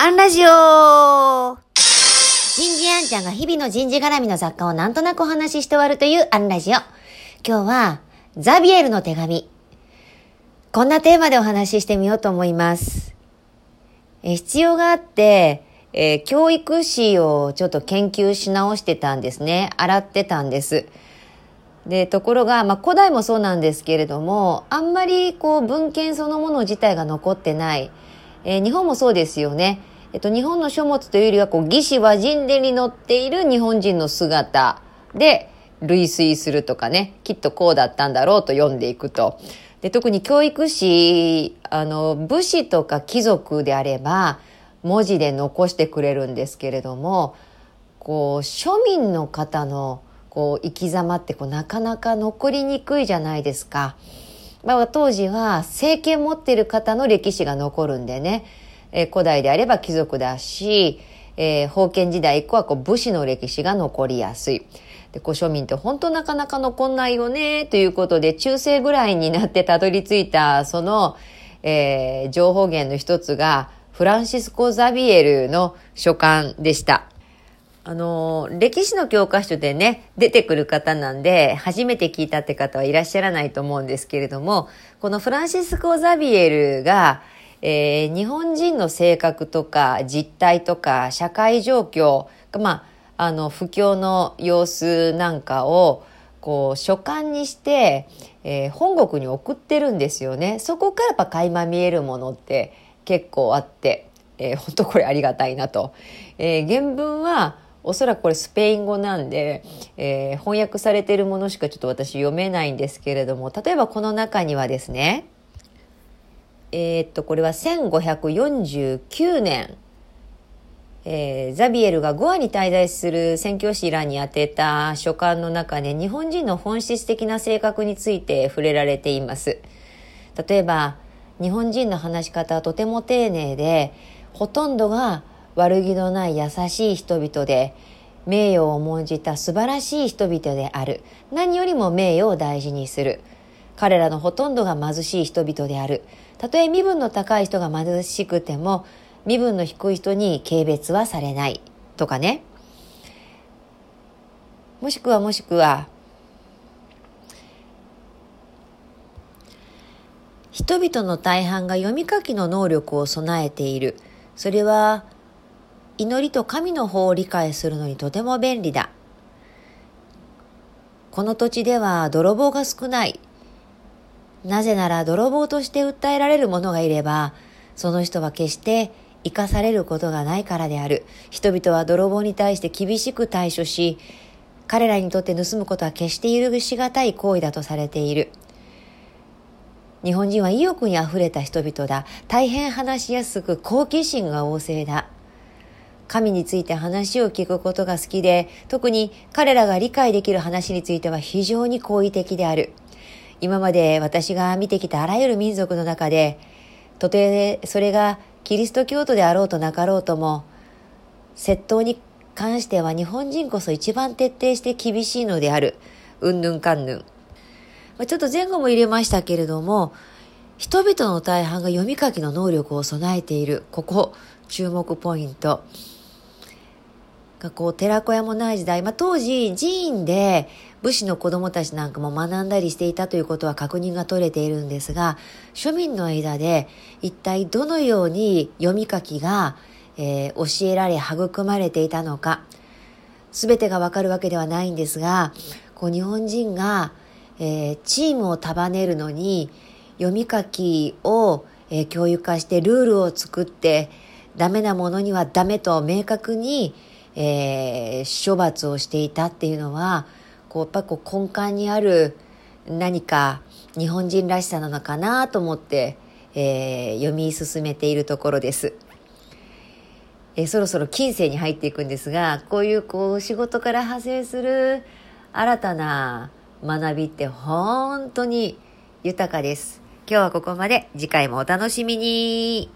アンラジオ人事アンちゃんが日々の人事絡みの雑貨をなんとなくお話しして終わるというアンラジオ。今日は、ザビエルの手紙。こんなテーマでお話ししてみようと思います。え必要があって、えー、教育史をちょっと研究し直してたんですね。洗ってたんです。で、ところが、まあ、古代もそうなんですけれども、あんまりこう文献そのもの自体が残ってない。えー、日本もそうですよね。えっと、日本の書物というよりは、こう、義士和人伝に載っている日本人の姿で、類推するとかね、きっとこうだったんだろうと読んでいくと。で、特に教育史、あの、武士とか貴族であれば、文字で残してくれるんですけれども、こう、庶民の方のこう生き様ってこうなかなか残りにくいじゃないですか。まあ、当時は政権持っている方の歴史が残るんでね、えー、古代であれば貴族だし、えー、封建時代以降はこう武士の歴史が残りやすい。で、こう庶民って本当なかなか残んないよね、ということで、中世ぐらいになってたどり着いた、その、えー、情報源の一つが、フランシスコ・ザビエルの書簡でした。あの、歴史の教科書でね、出てくる方なんで、初めて聞いたって方はいらっしゃらないと思うんですけれども、このフランシスコ・ザビエルが、えー、日本人の性格とか実態とか社会状況、まあ、あの、不況の様子なんかを、こう、書簡にして、えー、本国に送ってるんですよね。そこからやっぱ垣間見えるものって結構あって、えー、本当これありがたいなと。えー、原文は、おそらくこれスペイン語なんで、えー、翻訳されているものしかちょっと私読めないんですけれども、例えばこの中にはですね、えー、っと、これは1549年、えー、ザビエルがゴアに滞在する宣教師らに宛てた書簡の中で日本人の本質的な性格について触れられています。例えば、日本人の話し方はとても丁寧で、ほとんどが悪気のない優しい人々で、名誉を重んじた素晴らしい人々である。何よりも名誉を大事にする。彼らのほとんどが貧しい人々である。たとえ身分の高い人が貧しくても、身分の低い人に軽蔑はされない。とかね。もしくはもしくは、人々の大半が読み書きの能力を備えている。それは祈りと神の方を理解するのにとても便利だ。この土地では泥棒が少ない。なぜなら泥棒として訴えられる者がいれば、その人は決して生かされることがないからである。人々は泥棒に対して厳しく対処し、彼らにとって盗むことは決して許しがたい行為だとされている。日本人は意欲に溢れた人々だ。大変話しやすく好奇心が旺盛だ。神について話を聞くことが好きで、特に彼らが理解できる話については非常に好意的である。今まで私が見てきたあらゆる民族の中で、とてそれがキリスト教徒であろうとなかろうとも、窃盗に関しては日本人こそ一番徹底して厳しいのである。うんぬんかんぬん。ちょっと前後も入れましたけれども、人々の大半が読み書きの能力を備えている。ここ、注目ポイント。がこう寺子屋もない時代、まあ、当時寺院で武士の子供たちなんかも学んだりしていたということは確認が取れているんですが庶民の間で一体どのように読み書きが、えー、教えられ育まれていたのか全てがわかるわけではないんですがこう日本人が、えー、チームを束ねるのに読み書きを、えー、教育化してルールを作ってダメなものにはダメと明確にえー、処罰をしていたっていうのはこうやっぱこう根幹にある何か日本人らしさなのかなと思って、えー、読み進めているところです。えー、そろそろ近世に入っていくんですがこういうこう仕事から派生する新たな学びって本当に豊かです。今日はここまで次回もお楽しみに